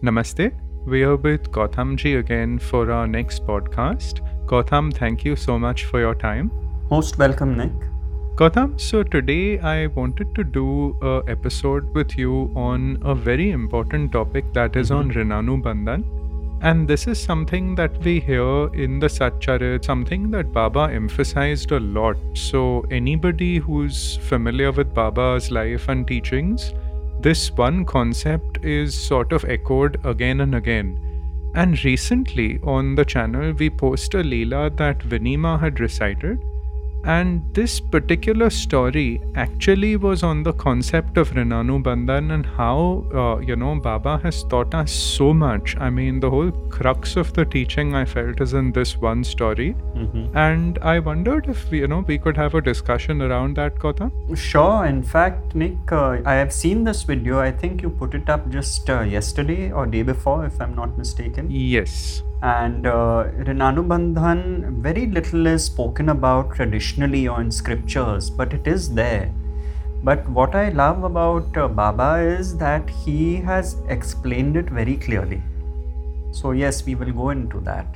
Namaste. We are with Gautamji again for our next podcast. Gautam, thank you so much for your time. Most welcome, Nick. Gautam, so today I wanted to do a episode with you on a very important topic that is on mm-hmm. Rinanu Bandhan. And this is something that we hear in the Satcharit, something that Baba emphasized a lot. So, anybody who's familiar with Baba's life and teachings, this one concept is sort of echoed again and again. And recently on the channel, we post a Leela that Vinima had recited and this particular story actually was on the concept of Rinanu Bandhan and how, uh, you know, Baba has taught us so much. I mean, the whole crux of the teaching I felt is in this one story. Mm-hmm. And I wondered if, you know, we could have a discussion around that, Gautam. Sure. In fact, Nick, uh, I have seen this video. I think you put it up just uh, yesterday or day before, if I'm not mistaken. Yes. And uh, very little is spoken about traditionally or in scriptures, but it is there. But what I love about uh, Baba is that he has explained it very clearly. So, yes, we will go into that.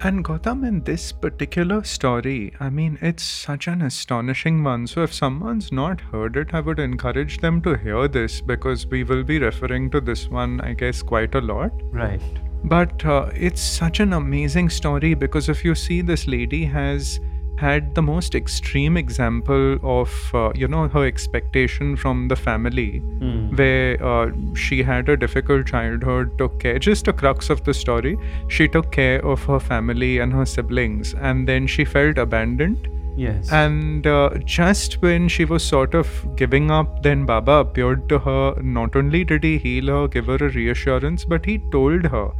And Gautam, in this particular story, I mean, it's such an astonishing one. So, if someone's not heard it, I would encourage them to hear this because we will be referring to this one, I guess, quite a lot. Right. But uh, it's such an amazing story because if you see, this lady has had the most extreme example of uh, you know her expectation from the family Mm. where uh, she had a difficult childhood took care just a crux of the story she took care of her family and her siblings and then she felt abandoned Yes. and uh, just when she was sort of giving up, then Baba appeared to her. Not only did he heal her, give her a reassurance, but he told her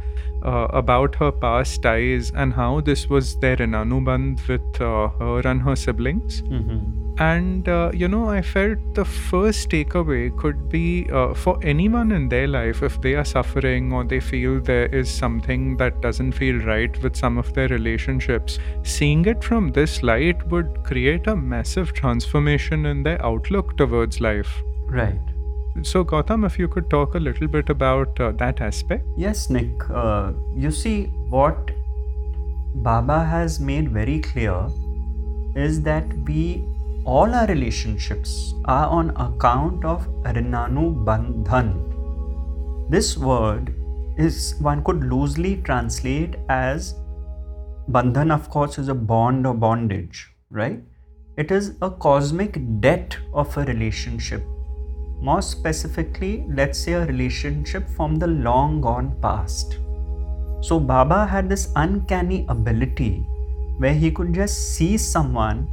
uh, about her past ties and how this was there their Rinanubandh with uh, her and her siblings. Mhm. And, uh, you know, I felt the first takeaway could be uh, for anyone in their life, if they are suffering or they feel there is something that doesn't feel right with some of their relationships, seeing it from this light would create a massive transformation in their outlook towards life. Right. So, Gautam, if you could talk a little bit about uh, that aspect. Yes, Nick. Uh, you see, what Baba has made very clear is that we all our relationships are on account of Rinanu Bandhan. This word is one could loosely translate as Bandhan, of course, is a bond or bondage, right? It is a cosmic debt of a relationship. More specifically, let's say a relationship from the long gone past. So, Baba had this uncanny ability where he could just see someone,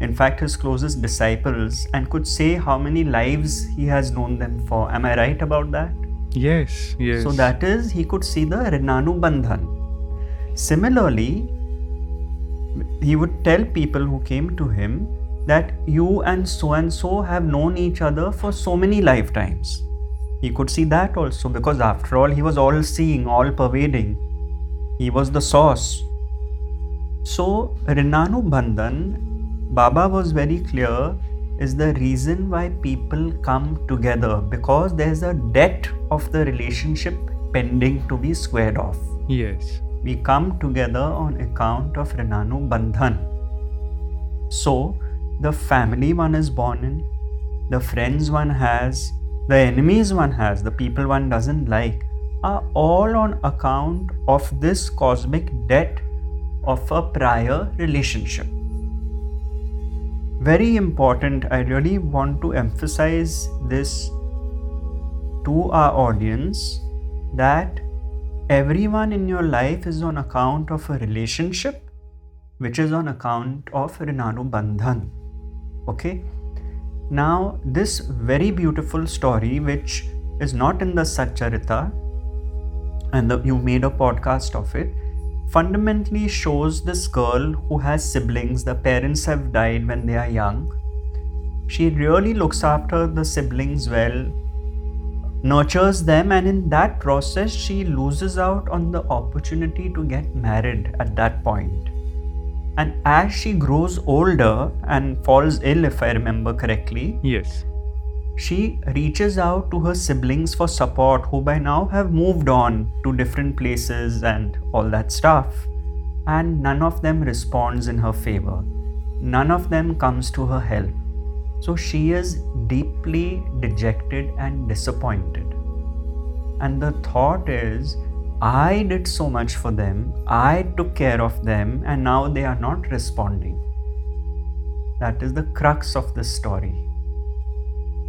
in fact, his closest disciples, and could say how many lives he has known them for. Am I right about that? Yes, yes. So, that is, he could see the Rinanu Bandhan. Similarly, he would tell people who came to him that you and so and so have known each other for so many lifetimes. He could see that also because, after all, he was all seeing, all pervading. He was the source. So, Rinanu Bandhan, Baba was very clear, is the reason why people come together because there's a debt of the relationship pending to be squared off yes. we come together on account of Rinanu Bandhan. So, the family one is born in, the friends one has, the enemies one has, the people one doesn't like, are all on account of this cosmic debt of a prior relationship. Very important, I really want to emphasize this to our audience that everyone in your life is on account of a relationship which is on account of Rinanu Bandhan. Okay? Now, this very beautiful story, which is not in the Satcharita, and the, you made a podcast of it, fundamentally shows this girl who has siblings. The parents have died when they are young. She really looks after the siblings well, nurtures them, and in that process, she loses out on the opportunity to get married at that point. And as she grows older and falls ill, if I remember correctly, Yes. she reaches out to her siblings for support who by now have moved on to different places and all that stuff. And none of them responds in her favor. None of them comes to her help. So she is deeply dejected and disappointed. And the thought is, I did so much for them, I took care of them, and now they are not responding. That is the crux of this story.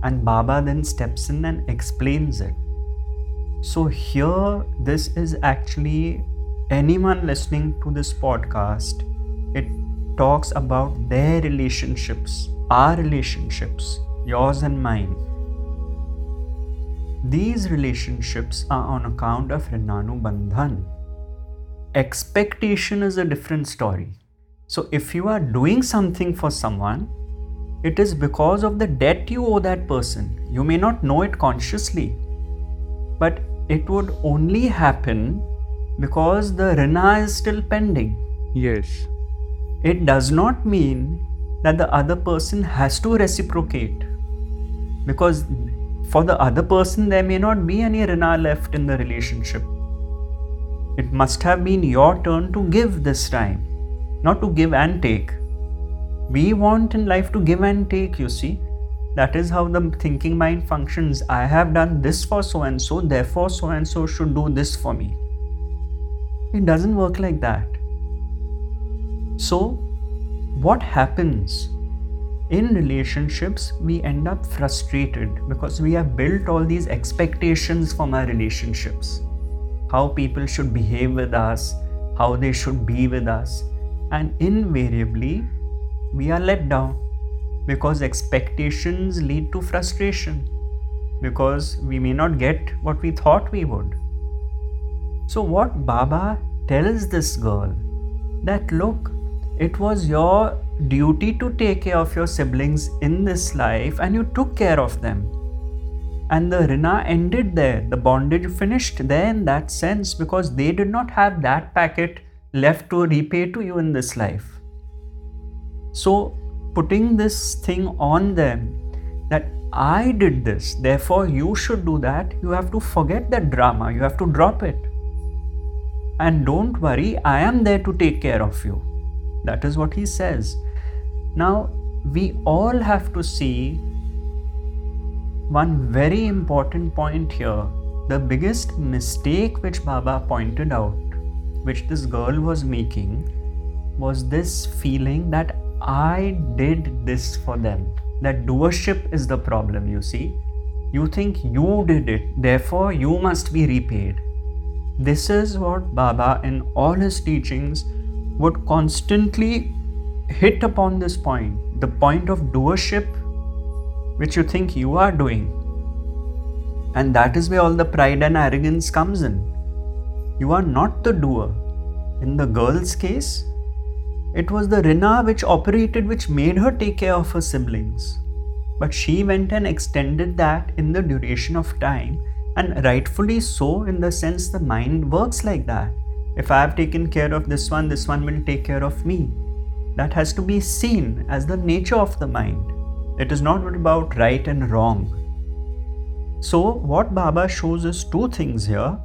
And Baba then steps in and explains it. So, here, this is actually anyone listening to this podcast, it talks about their relationships, our relationships, yours and mine. These relationships are on account of Rinanu Bandhan. Expectation is a different story. So, if you are doing something for someone, it is because of the debt you owe that person. You may not know it consciously, but it would only happen because the rina is still pending. Yes. It does not mean that the other person has to reciprocate because for the other person there may not be any rina left in the relationship. It must have been your turn to give this time, not to give and take. We want in life to give and take, you see. That is how the thinking mind functions. I have done this for so and so, therefore, so and so should do this for me. It doesn't work like that. So, what happens? In relationships, we end up frustrated because we have built all these expectations from our relationships. How people should behave with us, how they should be with us. And invariably, we are let down because expectations lead to frustration because we may not get what we thought we would. So, what Baba tells this girl that look, it was your duty to take care of your siblings in this life and you took care of them. And the Rina ended there, the bondage finished there in that sense because they did not have that packet left to repay to you in this life. So, putting this thing on them that I did this, therefore you should do that, you have to forget that drama, you have to drop it. And don't worry, I am there to take care of you. That is what he says. Now, we all have to see one very important point here. The biggest mistake which Baba pointed out, which this girl was making, was this feeling that I did this for them. That doership is the problem, you see. You think you did it, therefore you must be repaid. This is what Baba, in all his teachings, would constantly hit upon this point the point of doership, which you think you are doing. And that is where all the pride and arrogance comes in. You are not the doer. In the girl's case, it was the Rina which operated which made her take care of her siblings. But she went and extended that in the duration of time, and rightfully so, in the sense the mind works like that. If I have taken care of this one, this one will take care of me. That has to be seen as the nature of the mind. It is not about right and wrong. So, what Baba shows us two things here.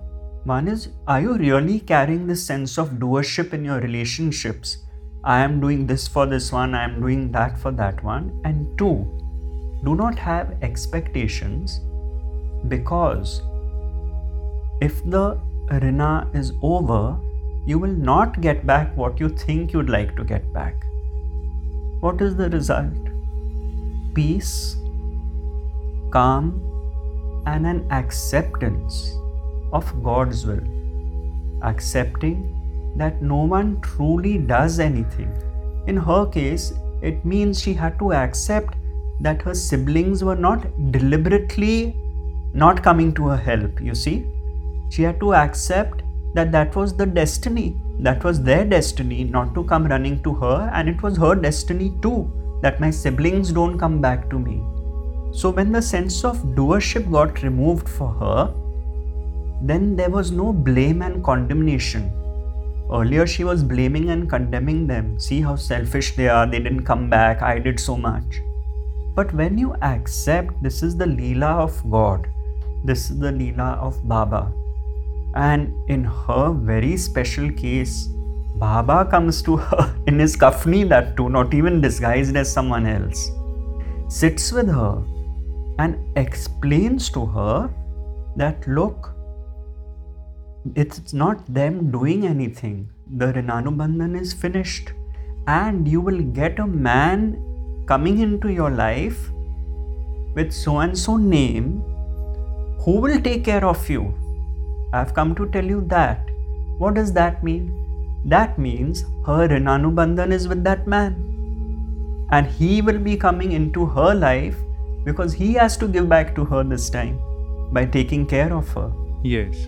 One is, are you really carrying this sense of doership in your relationships? I am doing this for this one, I am doing that for that one. And two, do not have expectations because if the Rina is over, you will not get back what you think you'd like to get back. What is the result? Peace, calm, and an acceptance of God's will. Accepting that no one truly does anything. In her case, it means she had to accept that her siblings were not deliberately not coming to her help, you see. She had to accept that that was the destiny, that was their destiny not to come running to her, and it was her destiny too that my siblings don't come back to me. So, when the sense of doership got removed for her, then there was no blame and condemnation Earlier, she was blaming and condemning them. See how selfish they are, they didn't come back, I did so much. But when you accept this is the Leela of God, this is the Leela of Baba, and in her very special case, Baba comes to her in his kafni, that too, not even disguised as someone else, sits with her and explains to her that look, it's not them doing anything. The Rinanubandhan is finished, and you will get a man coming into your life with so and so name who will take care of you. I've come to tell you that. What does that mean? That means her Rinanubandhan is with that man. And he will be coming into her life because he has to give back to her this time by taking care of her. Yes.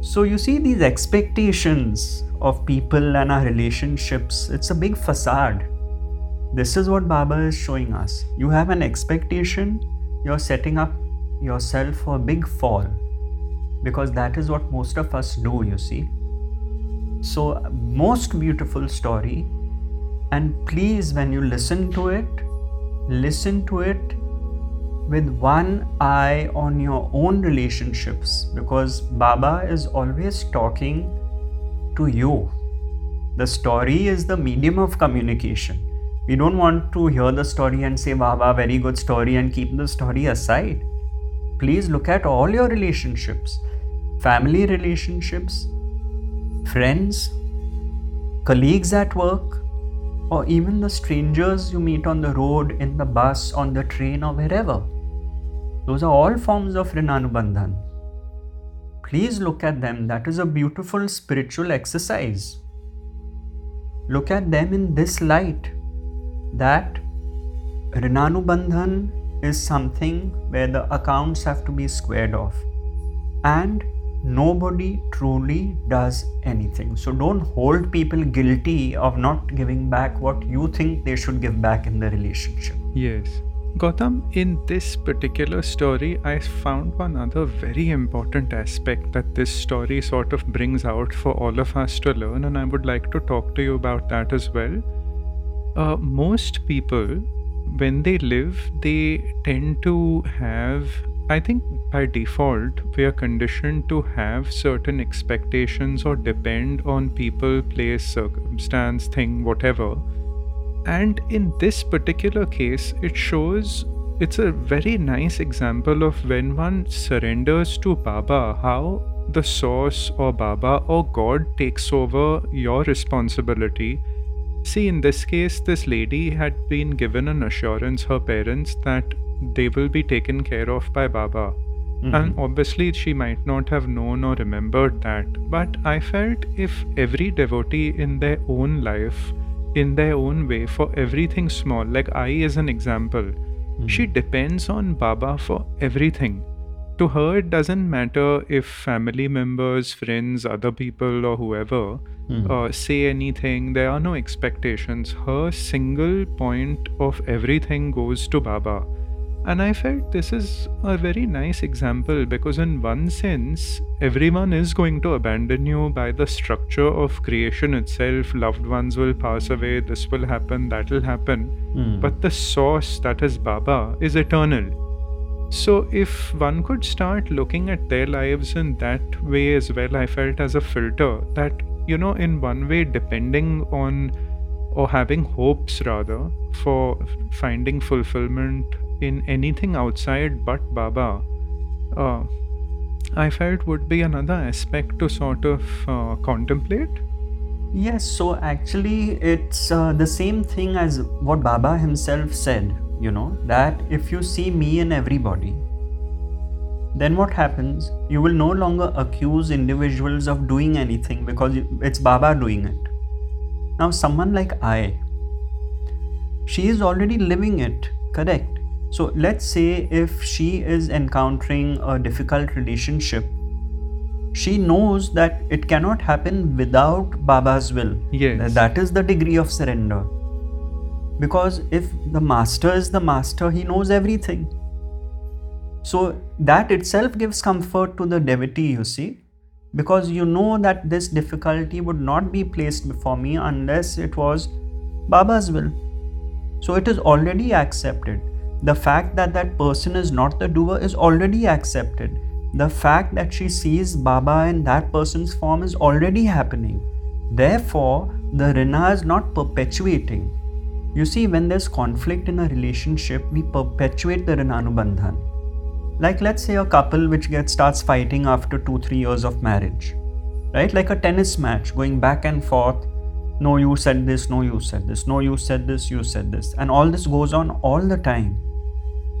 So you see these expectations of people and our relationships, it's a big facade. This is what Baba is showing us. You have an expectation, you're setting up yourself for a big fall because that is what most of us do, you see. So, most beautiful story, and please, when you listen to it, listen to it with one eye on your own relationships because Baba is always talking to you. The story is the medium of communication. We don't want to hear the story and say, Baba, very good story, and keep the story aside. Please look at all your relationships family relationships, friends, colleagues at work, or even the strangers you meet on the road, in the bus, on the train, or wherever. Those are all forms of Rinanubandhan. Please look at them. That is a beautiful spiritual exercise. Look at them in this light that Rinanubandhan is something where the accounts have to be squared off. And nobody truly does anything. So don't hold people guilty of not giving back what you think they should give back in the relationship. Yes. Gautam, in this particular story, I found one other very important aspect that this story sort of brings out for all of us to learn, and I would like to talk to you about that as well. Uh, most people, when they live, they tend to have, I think by default, we are conditioned to have certain expectations or depend on people, place, circumstance, thing, whatever and in this particular case, it shows it's a very nice example of when one surrenders to Baba, how the source or Baba or God takes over your responsibility. See, in this case, this lady had been given an assurance, her parents, that they will be taken care of by Baba. Mm-hmm. And obviously, she might not have known or remembered that. But I felt if every devotee in their own life in their own way for everything small. Like I, as an example, mm-hmm. she depends on Baba for everything. To her, it doesn't matter if family members, friends, other people, or whoever mm-hmm. uh, say anything. There are no expectations. Her single point of everything goes to Baba. And I felt this is a very nice example because, in one sense, everyone is going to abandon you by the structure of creation itself. Loved ones will pass away, this will happen, that will happen. Mm. But the source, that is Baba, is eternal. So, if one could start looking at their lives in that way as well, I felt as a filter that, you know, in one way, depending on or having hopes rather for finding fulfillment in anything outside but Baba, uh, I felt would be another aspect to sort of uh, contemplate. Yes, so actually, it's uh, the same thing as what Baba himself said, you know, that if you see me in everybody, then what happens? You will no longer accuse individuals of doing anything because it's Baba doing it. Now, someone like I, she is already living it, correct? So let's say if she is encountering a difficult relationship, she knows that it cannot happen without Baba's will. Yes. That is the degree of surrender. Because if the master is the master, he knows everything. So that itself gives comfort to the devotee, you see, because you know that this difficulty would not be placed before me unless it was Baba's will. So it is already accepted the fact that that person is not the doer is already accepted. The fact that she sees Baba in that person's form is already happening. Therefore, the Rina is not perpetuating. You see, when there's conflict in a relationship, we perpetuate the Rinanubandhan. Like, let's say a couple which gets starts fighting after two, three years of marriage, right? Like a tennis match going back and forth. No, you said this, no, you said this, no, you said this, you said this. And all this goes on all the time.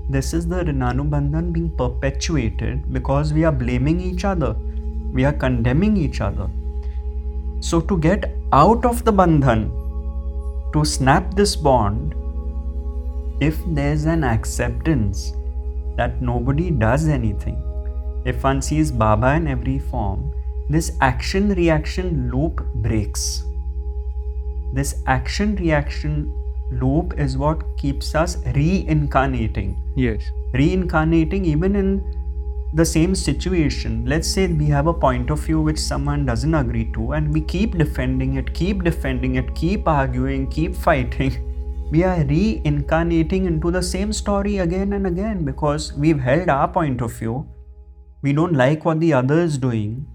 This is the Rinanubandhan being perpetuated because we are blaming each other, we are condemning each other. So, to get out of the Bandhan, to snap this bond, if there's an acceptance that nobody does anything, if one sees Baba in every form, this action reaction loop breaks. This action reaction loop is what keeps us reincarnating. Yes. Reincarnating even in the same situation. Let's say we have a point of view which someone doesn't agree to, and we keep defending it, keep defending it, keep arguing, keep fighting. We are reincarnating into the same story again and again because we've held our point of view. We don't like what the other is doing.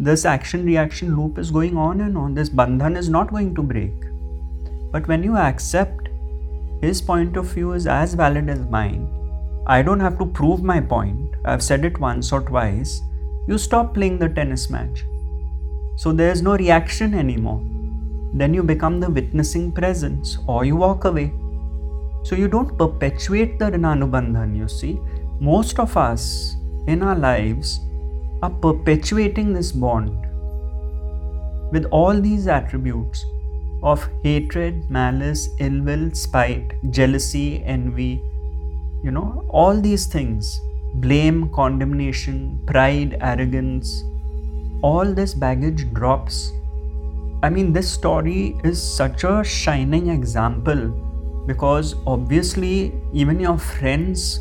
This action reaction loop is going on and on. This bandhan is not going to break. But when you accept his point of view is as valid as mine, I don't have to prove my point. I've said it once or twice. You stop playing the tennis match. So there's no reaction anymore. Then you become the witnessing presence or you walk away. So you don't perpetuate the Rinanubandhan, you see. Most of us in our lives are perpetuating this bond with all these attributes of hatred, malice, ill will, spite, jealousy, envy, you know, all these things blame, condemnation, pride, arrogance all this baggage drops. I mean, this story is such a shining example because obviously, even your friends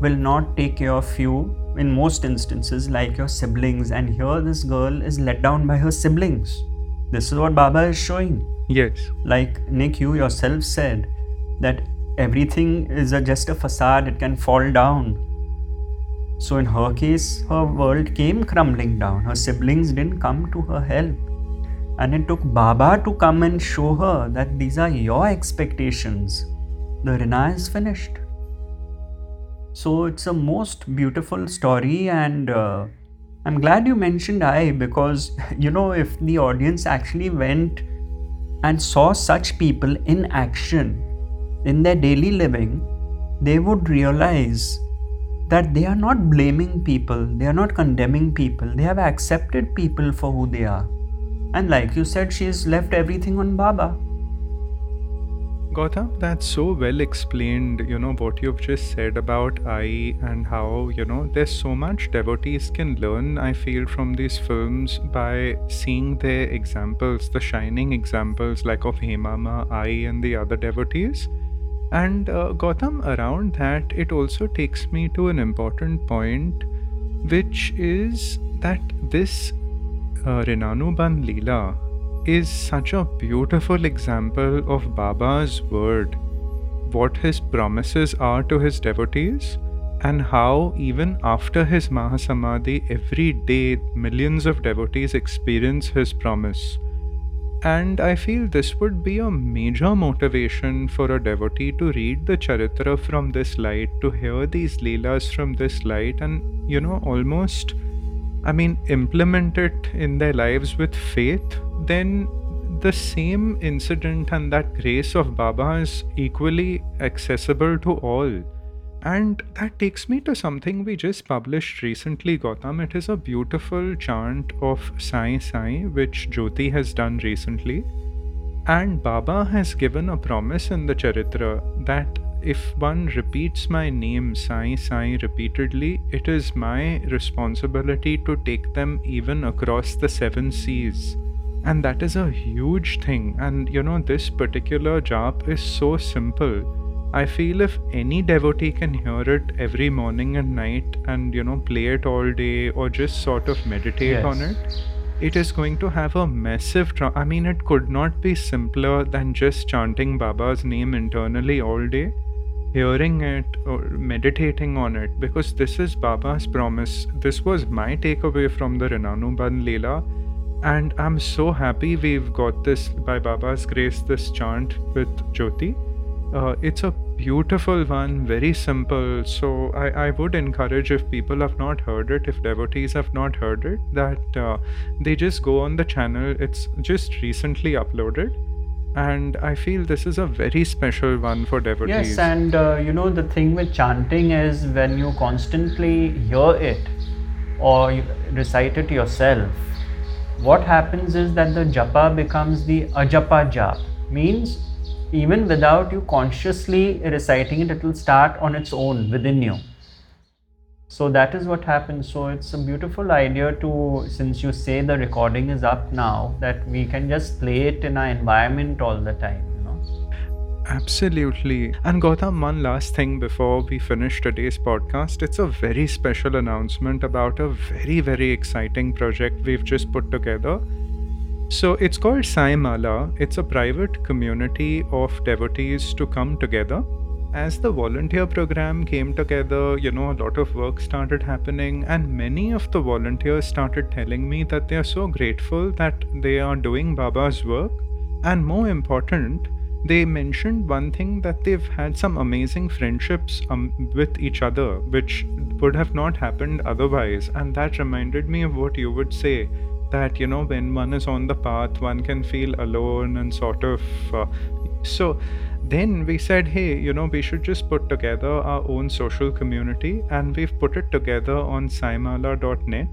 will not take care of you in most instances, like your siblings. And here, this girl is let down by her siblings. This is what Baba is showing. Yes. Like Nick, you yourself said that everything is a, just a facade, it can fall down. So, in her case, her world came crumbling down. Her siblings didn't come to her help. And it took Baba to come and show her that these are your expectations. The Rina is finished. So, it's a most beautiful story, and uh, I'm glad you mentioned I because, you know, if the audience actually went and saw such people in action in their daily living, they would realize that they are not blaming people, they are not condemning people, they have accepted people for who they are. And like you said, she's left everything on Baba. Gautam, that's so well explained, you know, what you've just said about I and how, you know, there's so much devotees can learn, I feel, from these films by seeing their examples, the shining examples like of Hemama, I, and the other devotees. And uh, Gautam, around that, it also takes me to an important point, which is that this uh, Rinanuban Leela is such a beautiful example of Baba's word, what his promises are to his devotees, and how even after his Mahasamadhi, every day millions of devotees experience his promise. And I feel this would be a major motivation for a devotee to read the Charitra from this light, to hear these Leelas from this light, and you know, almost, I mean, implement it in their lives with faith then the same incident and that grace of Baba is equally accessible to all. And that takes me to something we just published recently, Gautam. It is a beautiful chant of Sai Sai, which Jyoti has done recently. And Baba has given a promise in the Charitra that if one repeats my name Sai Sai repeatedly, it is my responsibility to take them even across the seven seas. And that is a huge thing. And you know this particular jap is so simple. I feel if any devotee can hear it every morning and night and you know play it all day or just sort of meditate Yes. on it it is going to have a massive tra- i mean it could not be simpler than just chanting baba's name internally all day hearing it or meditating on it because this is Baba's promise. This was my takeaway from the Rinanu Bandh Leela. And I'm so happy we've got this by Baba's grace, this chant with Jyoti. Uh, it's a beautiful one, very simple. So I, I would encourage if people have not heard it, if devotees have not heard it, that uh, they just go on the channel. It's just recently uploaded and I feel this is a very special one for devotees. Yes, and uh, you know the thing with chanting is when you constantly hear it or recite it yourself, what happens is that the japa becomes the ajapa jap. Means even without you consciously reciting it, it will start on its own within you so that is what happens so it's a beautiful idea to since you say the recording is up now that we can just play it in our environment all the time you know? Absolutely. And Gautam one last thing before we finish today's podcast. It's a very special announcement about a very very exciting project we've just put together. So it's called Sai Mala. It's a private community of devotees to come together as the volunteer program came together, you know, a lot of work started happening, and many of the volunteers started telling me that they are so grateful that they are doing Baba's work. And more important, they mentioned one thing that they've had some amazing friendships um, with each other, which would have not happened otherwise. And that reminded me of what you would say that, you know, when one is on the path, one can feel alone and sort of. Uh, so, then we said, hey, you know, we should just put together our own social community, and we've put it together on saimala.net.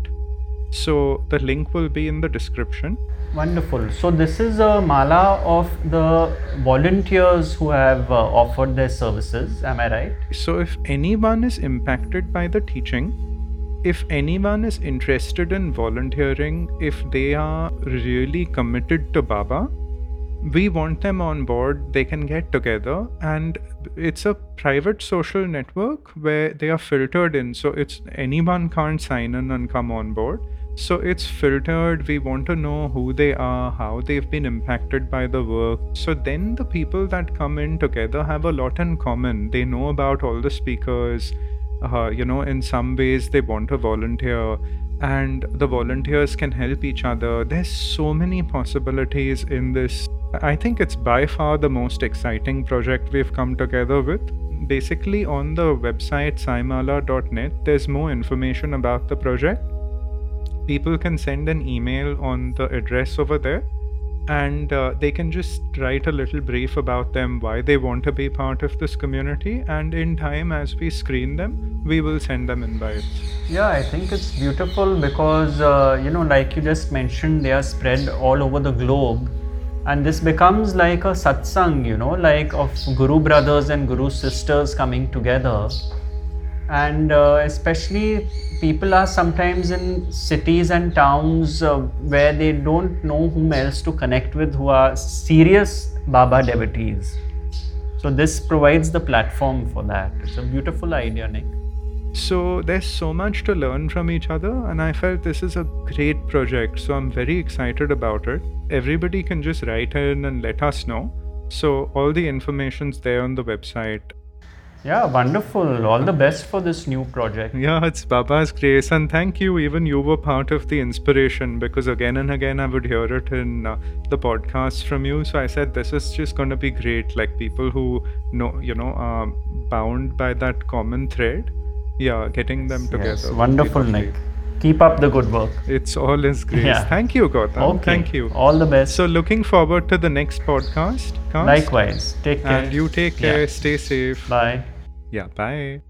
So the link will be in the description. Wonderful. So this is a mala of the volunteers who have uh, offered their services. Am I right? So if anyone is impacted by the teaching, if anyone is interested in volunteering, if they are really committed to Baba, we want them on board they can get together and it's a private social network where they are filtered in. So it's anyone can't sign in and come on board. So it's filtered we want to know who they are how they've been impacted by the work. So then the people that come in together have a lot in common. They know about all the speakers. Uh, you know in some ways they want to volunteer and the volunteers can help each other there's so many possibilities in this I think it's by far the most exciting project we've come together with. Basically, on the website saimala.net, there's more information about the project. People can send an email on the address over there and uh, they can just write a little brief about them why they want to be part of this community. And in time as we screen them we will send them invites yeah i think it's beautiful because uh, you know like you just mentioned they are spread all over the globe. And this becomes like a satsang you know like of guru brothers and guru sisters coming together. And uh, especially people are sometimes in cities and towns uh, where they don't know whom else to connect with who are serious baba devotees so this provides the platform for that it's a beautiful idea nick so there's so much to learn from each other, and I felt this is a great project. So I'm very excited about it. Everybody can just write in and let us know. So all the information's there on the website. Yeah, wonderful. All the best for this new project. Yeah, it's Baba's grace. And thank you. Even you were part of the inspiration because again and again I would hear it in uh, the podcasts from you. So I said, this is just going to be great. Like people who know, you know, are bound by that common thread yeah getting them together yes, wonderful nick keep up the good work. It's all his grace. Yeah. thank you gautam. Okay. thank you. All the best. So looking forward to the next podcast. Likewise. Take care. and you take care. Yeah. stay safe. Bye. Yeah bye